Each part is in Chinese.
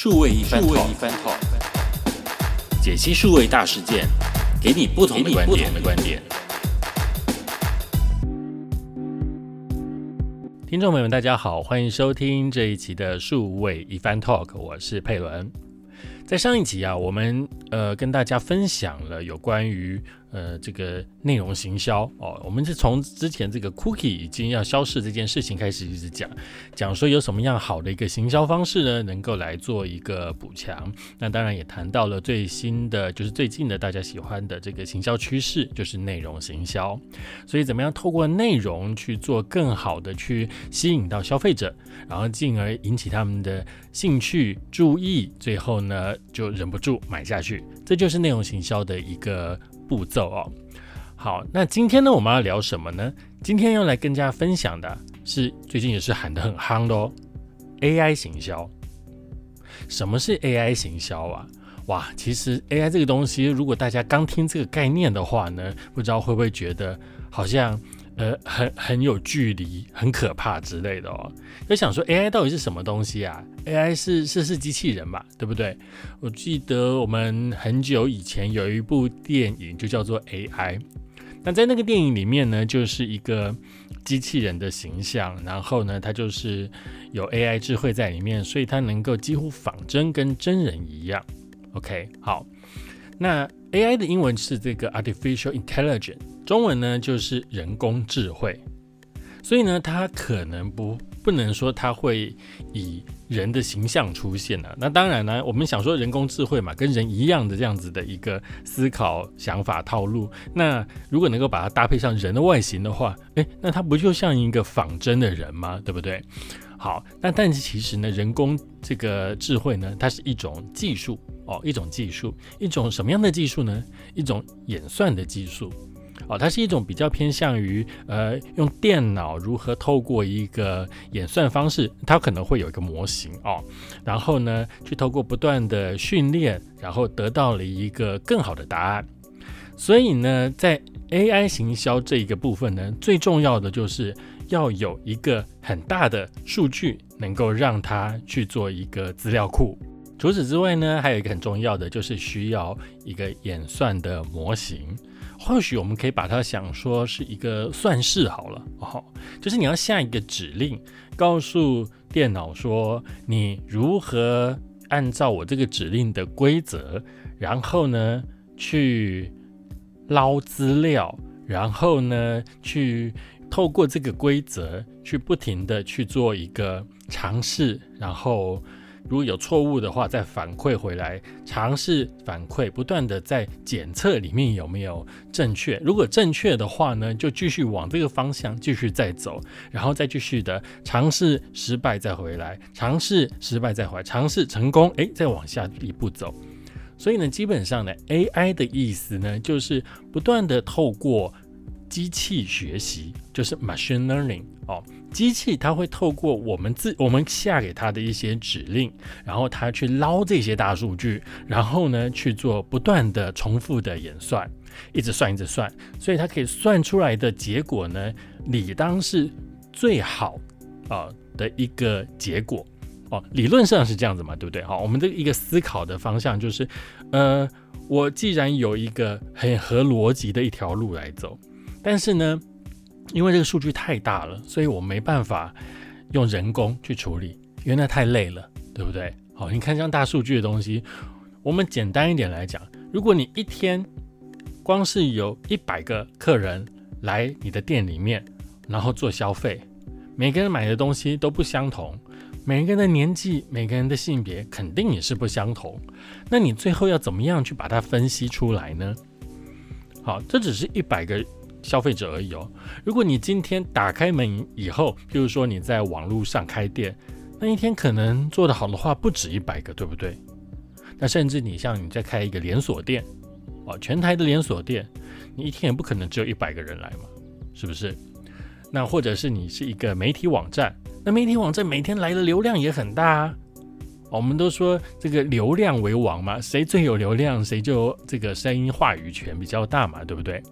数位一番 talk，解析数位大事件，给你不同的观点。的观点。听众朋友们，大家好，欢迎收听这一期的数位一番 talk，我是佩伦。在上一集啊，我们呃跟大家分享了有关于呃这个内容行销哦，我们是从之前这个 cookie 已经要消失这件事情开始一直讲，讲说有什么样好的一个行销方式呢，能够来做一个补强。那当然也谈到了最新的，就是最近的大家喜欢的这个行销趋势，就是内容行销。所以怎么样透过内容去做更好的去吸引到消费者，然后进而引起他们的兴趣、注意，最后呢？就忍不住买下去，这就是内容行销的一个步骤哦。好，那今天呢，我们要聊什么呢？今天要来跟大家分享的是最近也是喊得很夯的哦，AI 行销。什么是 AI 行销啊？哇，其实 AI 这个东西，如果大家刚听这个概念的话呢，不知道会不会觉得好像。呃，很很有距离，很可怕之类的哦。就想说，AI 到底是什么东西啊？AI 是是是机器人嘛，对不对？我记得我们很久以前有一部电影，就叫做 AI。那在那个电影里面呢，就是一个机器人的形象，然后呢，它就是有 AI 智慧在里面，所以它能够几乎仿真，跟真人一样。OK，好，那 AI 的英文是这个 Artificial Intelligence。中文呢就是人工智慧，所以呢，它可能不不能说它会以人的形象出现了。那当然呢，我们想说人工智慧嘛，跟人一样的这样子的一个思考想法套路。那如果能够把它搭配上人的外形的话，诶，那它不就像一个仿真的人吗？对不对？好，那但是其实呢，人工这个智慧呢，它是一种技术哦，一种技术，一种什么样的技术呢？一种演算的技术。哦，它是一种比较偏向于呃，用电脑如何透过一个演算方式，它可能会有一个模型哦，然后呢，去透过不断的训练，然后得到了一个更好的答案。所以呢，在 AI 行销这一个部分呢，最重要的就是要有一个很大的数据，能够让它去做一个资料库。除此之外呢，还有一个很重要的就是需要一个演算的模型。或许我们可以把它想说是一个算式好了哦，就是你要下一个指令，告诉电脑说你如何按照我这个指令的规则，然后呢去捞资料，然后呢去透过这个规则去不停的去做一个尝试，然后。如果有错误的话，再反馈回来，尝试反馈，不断的在检测里面有没有正确。如果正确的话呢，就继续往这个方向继续再走，然后再继续的尝试失败再回来，尝试失败再回来，尝试成功，哎，再往下一步走。所以呢，基本上呢，AI 的意思呢，就是不断的透过机器学习，就是 machine learning 哦。机器它会透过我们自我们下给它的一些指令，然后它去捞这些大数据，然后呢去做不断的重复的演算，一直算一直算，所以它可以算出来的结果呢，理当是最好啊的一个结果哦。理论上是这样子嘛，对不对？好，我们的一个思考的方向就是，呃，我既然有一个很合逻辑的一条路来走，但是呢。因为这个数据太大了，所以我没办法用人工去处理，因为那太累了，对不对？好，你看像大数据的东西，我们简单一点来讲，如果你一天光是有一百个客人来你的店里面，然后做消费，每个人买的东西都不相同，每个人的年纪、每个人的性别肯定也是不相同，那你最后要怎么样去把它分析出来呢？好，这只是一百个。消费者而已哦。如果你今天打开门以后，譬如说你在网络上开店，那一天可能做得好的话不止一百个，对不对？那甚至你像你在开一个连锁店，哦，全台的连锁店，你一天也不可能只有一百个人来嘛，是不是？那或者是你是一个媒体网站，那媒体网站每天来的流量也很大啊。我们都说这个流量为王嘛，谁最有流量，谁就这个声音话语权比较大嘛，对不对？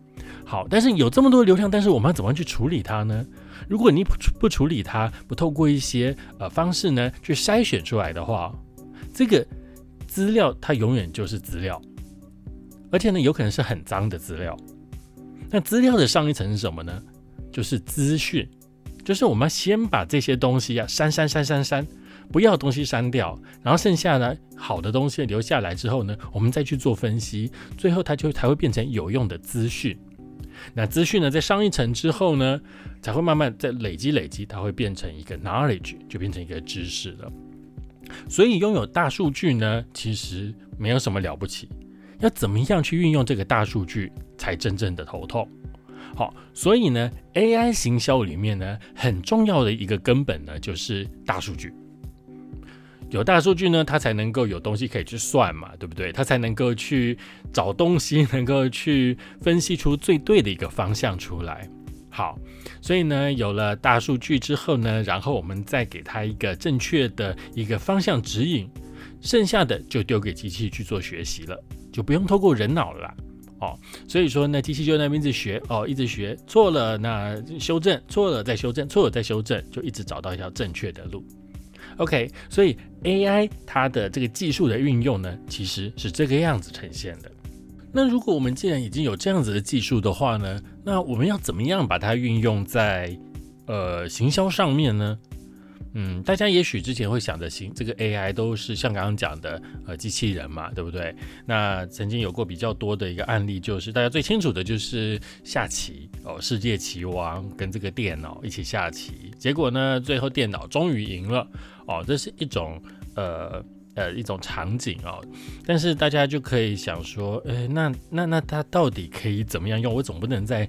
好，但是有这么多流量，但是我们要怎么去处理它呢？如果你不不处理它，不透过一些呃方式呢去筛选出来的话，这个资料它永远就是资料，而且呢，有可能是很脏的资料。那资料的上一层是什么呢？就是资讯，就是我们要先把这些东西啊删删删删删，不要东西删掉，然后剩下呢好的东西留下来之后呢，我们再去做分析，最后它就才会变成有用的资讯。那资讯呢，在上一层之后呢，才会慢慢在累积累积，它会变成一个 knowledge，就变成一个知识了。所以拥有大数据呢，其实没有什么了不起。要怎么样去运用这个大数据，才真正的头痛。好，所以呢，AI 行销里面呢，很重要的一个根本呢，就是大数据。有大数据呢，它才能够有东西可以去算嘛，对不对？它才能够去找东西，能够去分析出最对的一个方向出来。好，所以呢，有了大数据之后呢，然后我们再给它一个正确的一个方向指引，剩下的就丢给机器去做学习了，就不用透过人脑了哦。所以说呢，机器就在那边一直学哦，一直学错了，那修正错了再修正，错了再修正，就一直找到一条正确的路。OK，所以 AI 它的这个技术的运用呢，其实是这个样子呈现的。那如果我们既然已经有这样子的技术的话呢，那我们要怎么样把它运用在呃行销上面呢？嗯，大家也许之前会想着行这个 AI 都是像刚刚讲的呃机器人嘛，对不对？那曾经有过比较多的一个案例，就是大家最清楚的就是下棋哦，世界棋王跟这个电脑一起下棋，结果呢，最后电脑终于赢了。哦，这是一种呃呃一种场景哦，但是大家就可以想说，诶，那那那它到底可以怎么样用？我总不能在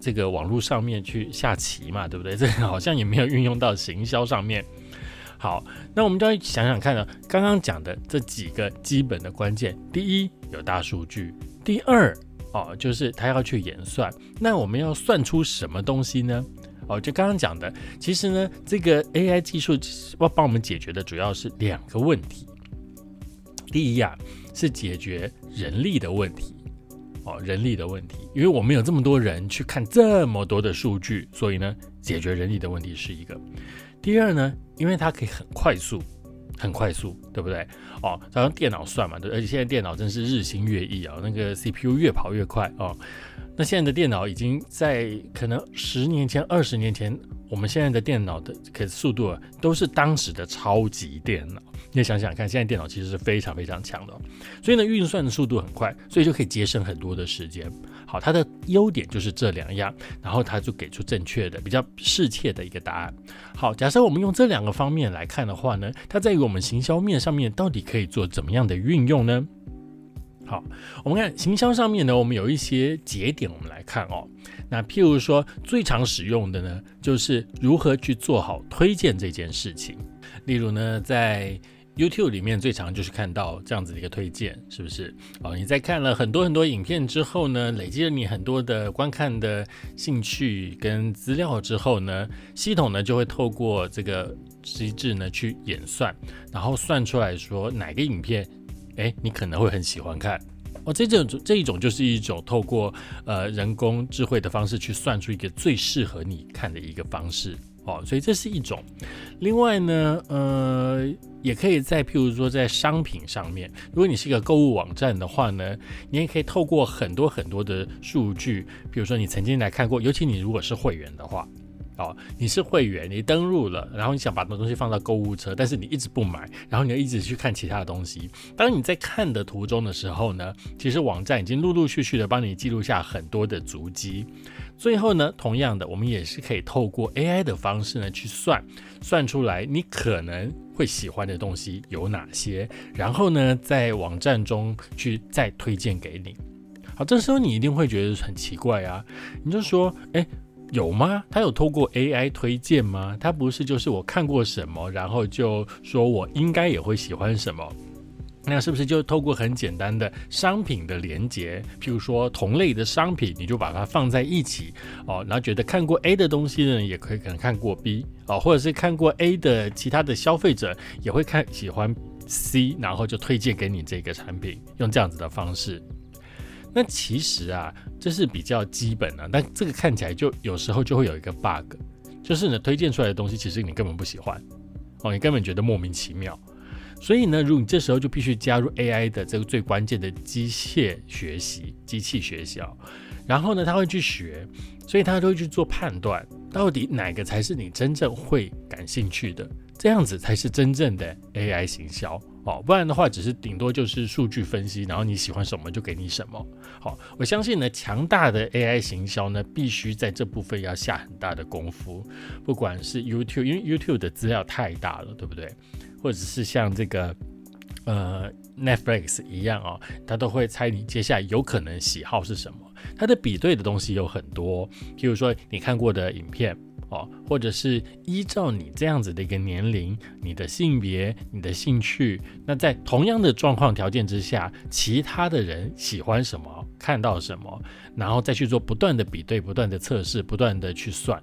这个网络上面去下棋嘛，对不对？这好像也没有运用到行销上面。好，那我们就要想想看呢，刚刚讲的这几个基本的关键，第一有大数据，第二哦就是它要去演算，那我们要算出什么东西呢？哦，就刚刚讲的，其实呢，这个 AI 技术要帮我们解决的主要是两个问题。第一呀，是解决人力的问题。哦，人力的问题，因为我们有这么多人去看这么多的数据，所以呢，解决人力的问题是一个。第二呢，因为它可以很快速，很快速，对不对？哦，它用电脑算嘛，对，而且现在电脑真是日新月异啊，那个 CPU 越跑越快哦。那现在的电脑已经在可能十年前、二十年前，我们现在的电脑的可速度啊，都是当时的超级电脑。你想想看，现在电脑其实是非常非常强的，所以呢，运算的速度很快，所以就可以节省很多的时间。好，它的优点就是这两样，然后它就给出正确的、比较适切的一个答案。好，假设我们用这两个方面来看的话呢，它在于我们行销面上面到底可以做怎么样的运用呢？好，我们看行销上面呢，我们有一些节点，我们来看哦。那譬如说，最常使用的呢，就是如何去做好推荐这件事情。例如呢，在 YouTube 里面最常就是看到这样子的一个推荐，是不是？哦，你在看了很多很多影片之后呢，累积了你很多的观看的兴趣跟资料之后呢，系统呢就会透过这个机制呢去演算，然后算出来说哪个影片。哎，你可能会很喜欢看哦。这种这一种就是一种透过呃人工智慧的方式去算出一个最适合你看的一个方式哦。所以这是一种。另外呢，呃，也可以在譬如说在商品上面，如果你是一个购物网站的话呢，你也可以透过很多很多的数据，比如说你曾经来看过，尤其你如果是会员的话。哦，你是会员，你登录了，然后你想把那东西放到购物车，但是你一直不买，然后你又一直去看其他的东西。当你在看的途中的时候呢，其实网站已经陆陆续续的帮你记录下很多的足迹。最后呢，同样的，我们也是可以透过 AI 的方式呢去算，算出来你可能会喜欢的东西有哪些，然后呢，在网站中去再推荐给你。好，这时候你一定会觉得很奇怪啊，你就说，哎。有吗？他有透过 AI 推荐吗？他不是就是我看过什么，然后就说我应该也会喜欢什么？那是不是就透过很简单的商品的连接，譬如说同类的商品，你就把它放在一起哦，然后觉得看过 A 的东西呢，也可以可能看过 B 哦，或者是看过 A 的其他的消费者也会看喜欢 C，然后就推荐给你这个产品，用这样子的方式。那其实啊，这是比较基本的，但这个看起来就有时候就会有一个 bug，就是呢推荐出来的东西，其实你根本不喜欢哦，你根本觉得莫名其妙。所以呢，如果你这时候就必须加入 AI 的这个最关键的机械学习、机器学习，然后呢，他会去学，所以他都会去做判断，到底哪个才是你真正会感兴趣的，这样子才是真正的 AI 行销哦。不然的话，只是顶多就是数据分析，然后你喜欢什么就给你什么。好，我相信呢，强大的 AI 行销呢，必须在这部分要下很大的功夫，不管是 YouTube，因为 YouTube 的资料太大了，对不对？或者是像这个呃 Netflix 一样哦，他都会猜你接下来有可能喜好是什么。它的比对的东西有很多，譬如说你看过的影片哦，或者是依照你这样子的一个年龄、你的性别、你的兴趣，那在同样的状况条件之下，其他的人喜欢什么、看到什么，然后再去做不断的比对、不断的测试、不断的去算，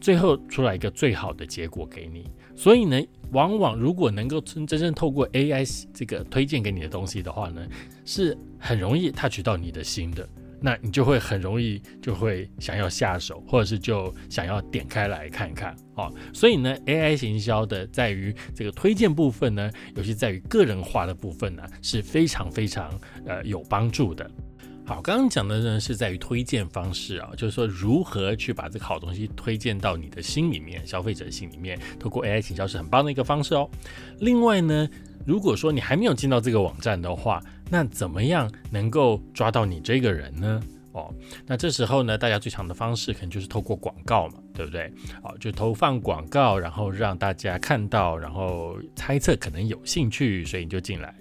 最后出来一个最好的结果给你。所以呢，往往如果能够真真正透过 AI 这个推荐给你的东西的话呢，是很容易 touch 到你的心的，那你就会很容易就会想要下手，或者是就想要点开来看看哦。所以呢，AI 行销的在于这个推荐部分呢，尤其在于个人化的部分呢，是非常非常呃有帮助的。好，刚刚讲的呢是在于推荐方式啊，就是说如何去把这个好东西推荐到你的心里面，消费者心里面，透过 AI 行销是很棒的一个方式哦。另外呢，如果说你还没有进到这个网站的话，那怎么样能够抓到你这个人呢？哦，那这时候呢，大家最常的方式可能就是透过广告嘛，对不对？哦，就投放广告，然后让大家看到，然后猜测可能有兴趣，所以你就进来。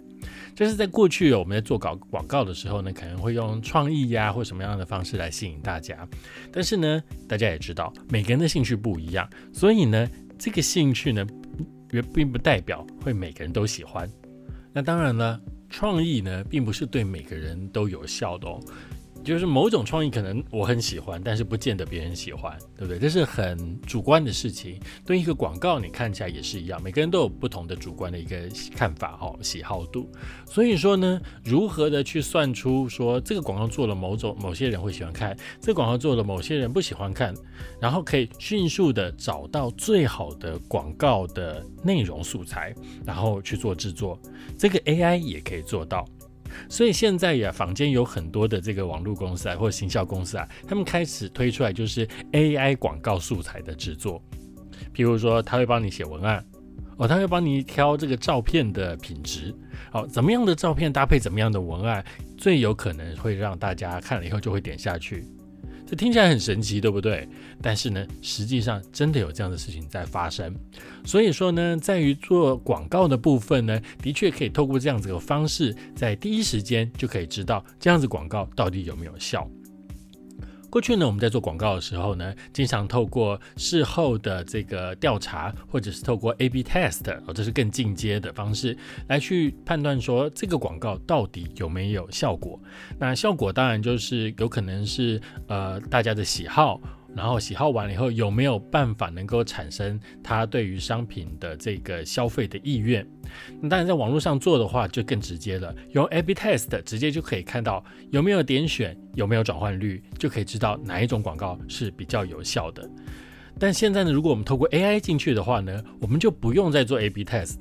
就是在过去，我们在做搞广告的时候呢，可能会用创意呀或什么样的方式来吸引大家。但是呢，大家也知道，每个人的兴趣不一样，所以呢，这个兴趣呢，也并不代表会每个人都喜欢。那当然了，创意呢，并不是对每个人都有效的哦。就是某种创意可能我很喜欢，但是不见得别人喜欢，对不对？这是很主观的事情。对一个广告，你看起来也是一样，每个人都有不同的主观的一个看法哦，喜好度。所以说呢，如何的去算出说这个广告做了某种某些人会喜欢看，这个广告做了某些人不喜欢看，然后可以迅速的找到最好的广告的内容素材，然后去做制作，这个 AI 也可以做到。所以现在呀，坊间有很多的这个网络公司啊，或者行销公司啊，他们开始推出来就是 AI 广告素材的制作。譬如说，他会帮你写文案，哦，他会帮你挑这个照片的品质，好，怎么样的照片搭配怎么样的文案，最有可能会让大家看了以后就会点下去。听起来很神奇，对不对？但是呢，实际上真的有这样的事情在发生。所以说呢，在于做广告的部分呢，的确可以透过这样子的方式，在第一时间就可以知道这样子广告到底有没有效。过去呢，我们在做广告的时候呢，经常透过事后的这个调查，或者是透过 A/B test，哦，这是更进阶的方式，来去判断说这个广告到底有没有效果。那效果当然就是有可能是呃大家的喜好。然后喜好完了以后，有没有办法能够产生他对于商品的这个消费的意愿？那当然，在网络上做的话就更直接了，用 A/B test 直接就可以看到有没有点选，有没有转换率，就可以知道哪一种广告是比较有效的。但现在呢，如果我们透过 AI 进去的话呢，我们就不用再做 A/B test，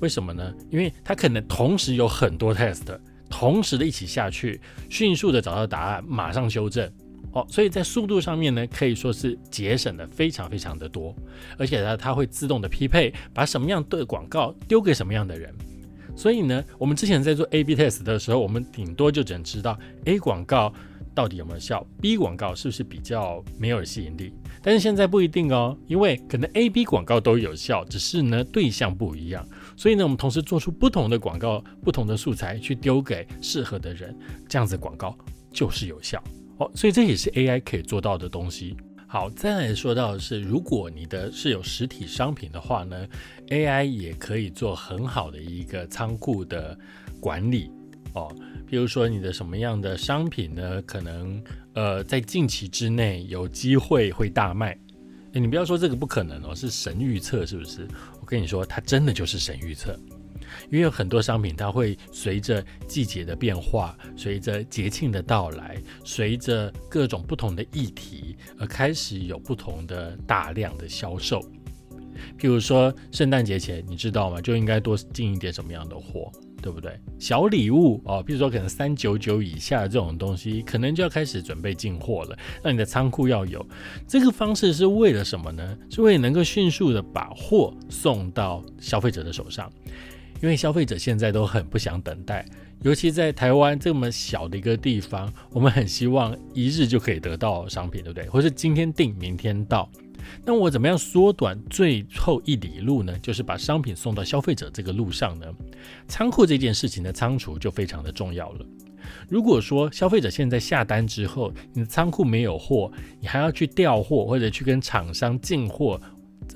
为什么呢？因为它可能同时有很多 test，同时的一起下去，迅速的找到答案，马上修正。哦，所以在速度上面呢，可以说是节省的非常非常的多，而且呢，它会自动的匹配，把什么样的广告丢给什么样的人。所以呢，我们之前在做 A/B test 的时候，我们顶多就只能知道 A 广告到底有没有效，B 广告是不是比较没有吸引力。但是现在不一定哦，因为可能 A、B 广告都有效，只是呢对象不一样。所以呢，我们同时做出不同的广告、不同的素材去丢给适合的人，这样子广告就是有效。哦，所以这也是 AI 可以做到的东西。好，再来说到的是，如果你的是有实体商品的话呢，AI 也可以做很好的一个仓库的管理。哦，比如说你的什么样的商品呢？可能呃在近期之内有机会会大卖。诶，你不要说这个不可能哦，是神预测是不是？我跟你说，它真的就是神预测。因为有很多商品，它会随着季节的变化，随着节庆的到来，随着各种不同的议题而开始有不同的大量的销售。譬如说圣诞节前，你知道吗？就应该多进一点什么样的货，对不对？小礼物哦，譬如说可能三九九以下这种东西，可能就要开始准备进货了。那你的仓库要有这个方式是为了什么呢？是为了能够迅速的把货送到消费者的手上，因为消费者现在都很不想等待。尤其在台湾这么小的一个地方，我们很希望一日就可以得到商品，对不对？或是今天订，明天到。那我怎么样缩短最后一里路呢？就是把商品送到消费者这个路上呢？仓库这件事情的仓储就非常的重要了。如果说消费者现在下单之后，你的仓库没有货，你还要去调货或者去跟厂商进货，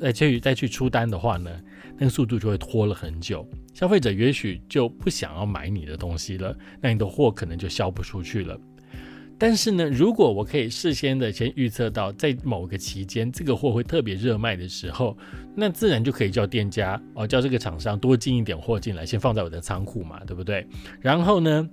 再去再去出单的话呢？那个速度就会拖了很久，消费者也许就不想要买你的东西了，那你的货可能就销不出去了。但是呢，如果我可以事先的先预测到，在某个期间这个货会特别热卖的时候，那自然就可以叫店家哦，叫这个厂商多进一点货进来，先放在我的仓库嘛，对不对？然后呢？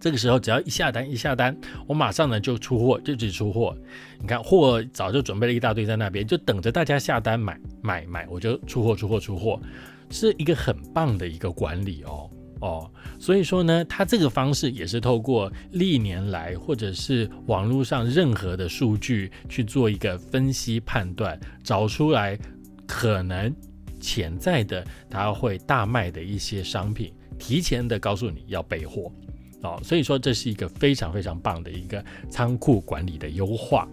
这个时候只要一下单一下单，我马上呢就出货，就直出货。你看货早就准备了一大堆在那边，就等着大家下单买买买，我就出货出货出货，是一个很棒的一个管理哦哦。所以说呢，它这个方式也是透过历年来或者是网络上任何的数据去做一个分析判断，找出来可能潜在的它会大卖的一些商品，提前的告诉你要备货。哦，所以说这是一个非常非常棒的一个仓库管理的优化。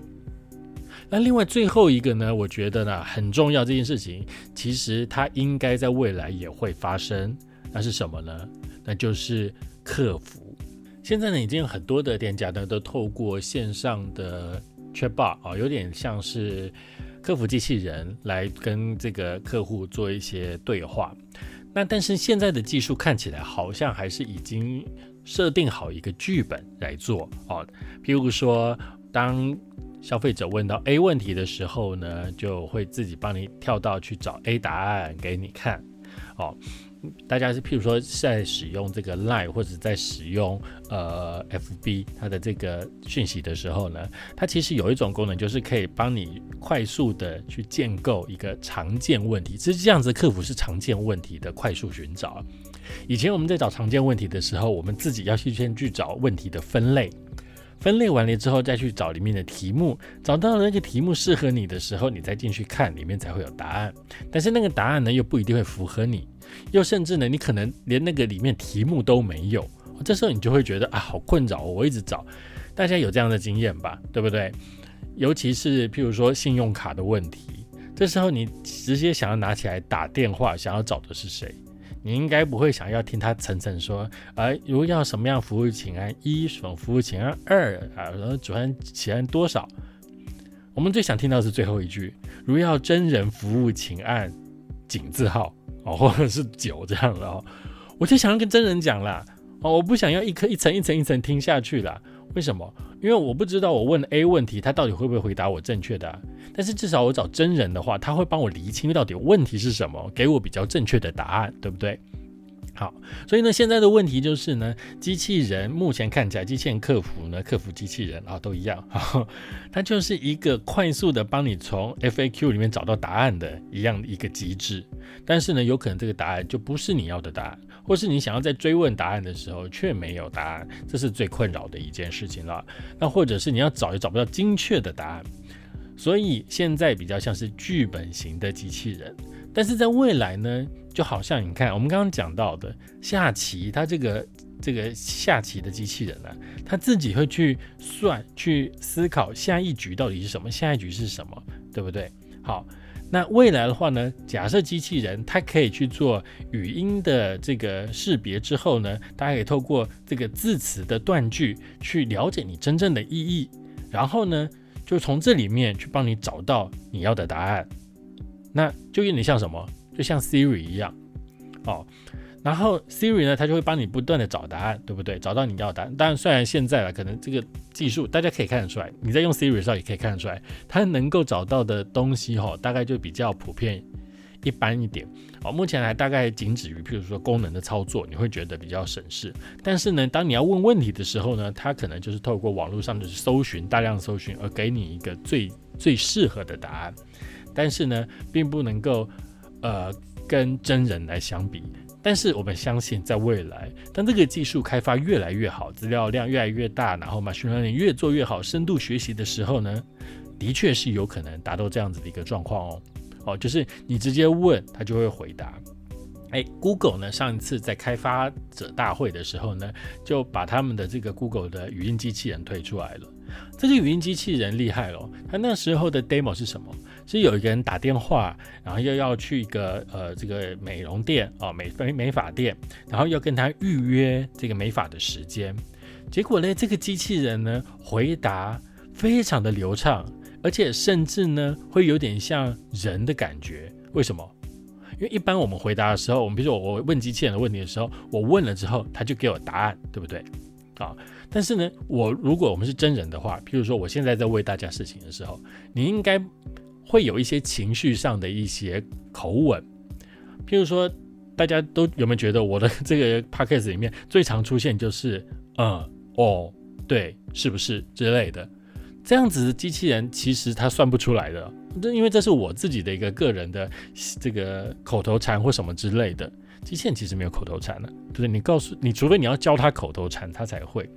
那另外最后一个呢，我觉得呢很重要这件事情，其实它应该在未来也会发生。那是什么呢？那就是客服。现在呢，已经有很多的店家呢都透过线上的 chatbot 啊，有点像是客服机器人来跟这个客户做一些对话。那但是现在的技术看起来好像还是已经。设定好一个剧本来做哦，譬如说，当消费者问到 A 问题的时候呢，就会自己帮你跳到去找 A 答案给你看哦。大家是譬如说在使用这个 Line 或者在使用呃 FB 它的这个讯息的时候呢，它其实有一种功能，就是可以帮你快速的去建构一个常见问题。其实这样子客服是常见问题的快速寻找。以前我们在找常见问题的时候，我们自己要去先去找问题的分类，分类完了之后再去找里面的题目，找到了那个题目适合你的时候，你再进去看里面才会有答案。但是那个答案呢，又不一定会符合你，又甚至呢，你可能连那个里面题目都没有。这时候你就会觉得啊，好困扰，我一直找。大家有这样的经验吧？对不对？尤其是譬如说信用卡的问题，这时候你直接想要拿起来打电话，想要找的是谁？你应该不会想要听他层层说，啊，如要什么样服务，请按一；什么服务，请按二啊，然后主按请按多少？我们最想听到是最后一句，如要真人服务，请按井字号哦，或者是九这样的哦。我就想要跟真人讲啦，哦，我不想要一颗一层一层一层听下去啦。为什么？因为我不知道我问 A 问题，他到底会不会回答我正确的。但是至少我找真人的话，他会帮我厘清到底问题是什么，给我比较正确的答案，对不对？好，所以呢，现在的问题就是呢，机器人目前看起来，机器人客服呢，客服机器人啊，都一样，它就是一个快速的帮你从 FAQ 里面找到答案的一样的一个机制。但是呢，有可能这个答案就不是你要的答案，或是你想要在追问答案的时候却没有答案，这是最困扰的一件事情了。那或者是你要找也找不到精确的答案，所以现在比较像是剧本型的机器人。但是在未来呢，就好像你看我们刚刚讲到的下棋，它这个这个下棋的机器人呢，它自己会去算、去思考下一局到底是什么，下一局是什么，对不对？好，那未来的话呢，假设机器人它可以去做语音的这个识别之后呢，它可以透过这个字词的断句去了解你真正的意义，然后呢，就从这里面去帮你找到你要的答案。那就有点像什么，就像 Siri 一样，哦，然后 Siri 呢，它就会帮你不断的找答案，对不对？找到你要的答案。当然，虽然现在了，可能这个技术大家可以看得出来，你在用 Siri 的时候也可以看得出来，它能够找到的东西，哈，大概就比较普遍一般一点。哦，目前还大概仅止于，譬如说功能的操作，你会觉得比较省事。但是呢，当你要问问题的时候呢，它可能就是透过网络上的搜寻，大量搜寻，而给你一个最最适合的答案。但是呢，并不能够呃跟真人来相比。但是我们相信，在未来，当这个技术开发越来越好，资料量越来越大，然后 machine learning 越做越好，深度学习的时候呢，的确是有可能达到这样子的一个状况哦。哦，就是你直接问他就会回答。哎，Google 呢，上一次在开发者大会的时候呢，就把他们的这个 Google 的语音机器人推出来了。这个语音机器人厉害哦，他那时候的 demo 是什么？是有一个人打电话，然后又要去一个呃这个美容店哦，美美美发店，然后要跟他预约这个美发的时间。结果呢，这个机器人呢回答非常的流畅，而且甚至呢会有点像人的感觉。为什么？因为一般我们回答的时候，我们比如说我问机器人的问题的时候，我问了之后，他就给我答案，对不对？啊，但是呢，我如果我们是真人的话，譬如说我现在在为大家事情的时候，你应该会有一些情绪上的一些口吻，譬如说，大家都有没有觉得我的这个 p a c k a g e 里面最常出现就是嗯哦对是不是之类的，这样子的机器人其实它算不出来的。这因为这是我自己的一个个人的这个口头禅或什么之类的，机器人其实没有口头禅的，就是你告诉你，除非你要教他口头禅，他才会。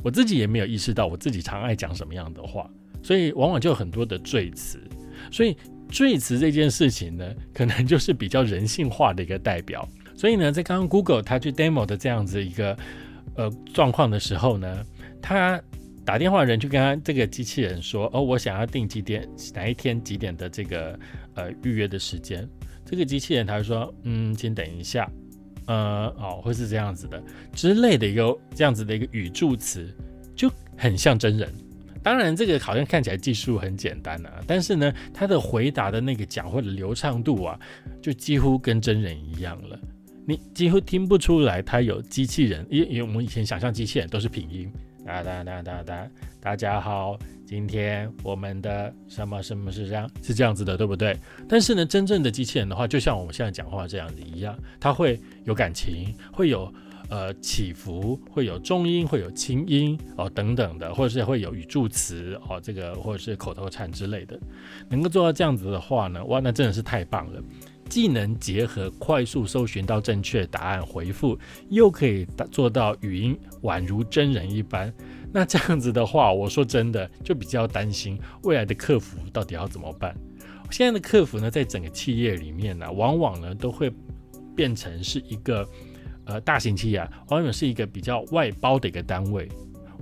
我自己也没有意识到我自己常爱讲什么样的话，所以往往就有很多的赘词。所以最词这件事情呢，可能就是比较人性化的一个代表。所以呢，在刚刚 Google 它去 demo 的这样子一个呃状况的时候呢，它。打电话人就跟他这个机器人说：“哦，我想要订几点哪一天几点的这个呃预约的时间。”这个机器人他就说：“嗯，请等一下，呃，哦，会是这样子的之类的一个这样子的一个语助词，就很像真人。当然，这个好像看起来技术很简单啊，但是呢，他的回答的那个讲话的流畅度啊，就几乎跟真人一样了。你几乎听不出来他有机器人，因因为我们以前想象机器人都是拼音。”哒哒哒哒哒，大家好，今天我们的什么什么是这样是这样子的，对不对？但是呢，真正的机器人的话，就像我们现在讲话这样子一样，它会有感情，会有呃起伏，会有重音，会有轻音哦等等的，或者是会有语助词哦，这个或者是口头禅之类的，能够做到这样子的话呢，哇，那真的是太棒了。既能结合快速搜寻到正确答案回复，又可以做到语音宛如真人一般。那这样子的话，我说真的就比较担心未来的客服到底要怎么办。现在的客服呢，在整个企业里面呢，往往呢都会变成是一个呃大型企业啊，往往是一个比较外包的一个单位。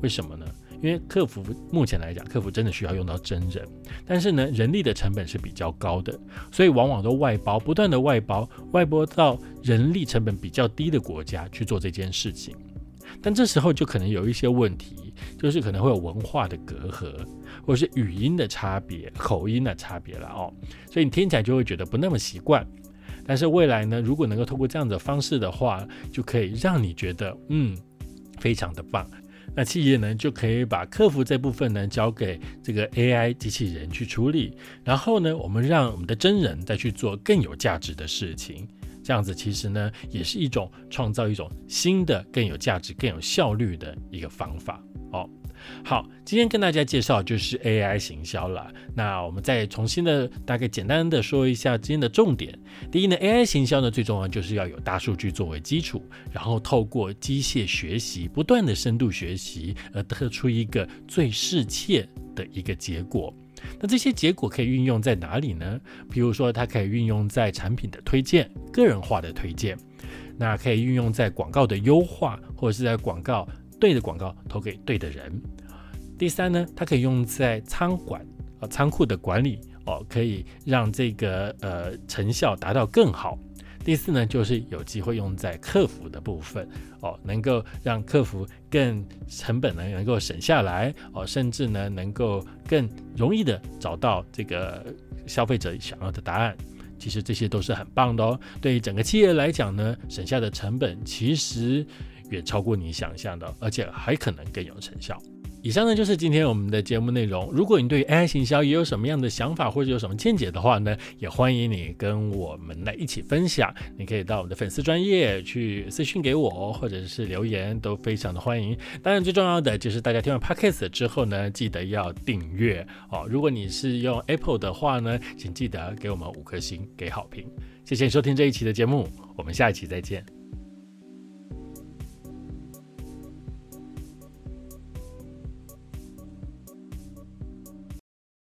为什么呢？因为客服目前来讲，客服真的需要用到真人，但是呢，人力的成本是比较高的，所以往往都外包，不断的外包，外包到人力成本比较低的国家去做这件事情。但这时候就可能有一些问题，就是可能会有文化的隔阂，或是语音的差别、口音的差别了哦，所以你听起来就会觉得不那么习惯。但是未来呢，如果能够透过这样的方式的话，就可以让你觉得嗯，非常的棒。那企业呢，就可以把客服这部分呢交给这个 AI 机器人去处理，然后呢，我们让我们的真人再去做更有价值的事情。这样子其实呢，也是一种创造一种新的、更有价值、更有效率的一个方法哦。好，今天跟大家介绍就是 AI 行销了。那我们再重新的大概简单的说一下今天的重点。第一呢，AI 行销呢最重要就是要有大数据作为基础，然后透过机械学习，不断的深度学习，而得出一个最适切的一个结果。那这些结果可以运用在哪里呢？比如说，它可以运用在产品的推荐、个人化的推荐，那可以运用在广告的优化，或者是在广告。对的广告投给对的人。第三呢，它可以用在仓管啊仓库的管理哦，可以让这个呃成效达到更好。第四呢，就是有机会用在客服的部分哦，能够让客服更成本呢能够省下来哦，甚至呢能够更容易的找到这个消费者想要的答案。其实这些都是很棒的哦。对于整个企业来讲呢，省下的成本其实。远超过你想象的，而且还可能更有成效。以上呢就是今天我们的节目内容。如果你对 AI 行销也有什么样的想法或者有什么见解的话呢，也欢迎你跟我们来一起分享。你可以到我们的粉丝专业去私信给我，或者是留言，都非常的欢迎。当然最重要的就是大家听完 Podcast 之后呢，记得要订阅哦。如果你是用 Apple 的话呢，请记得给我们五颗星，给好评。谢谢收听这一期的节目，我们下一期再见。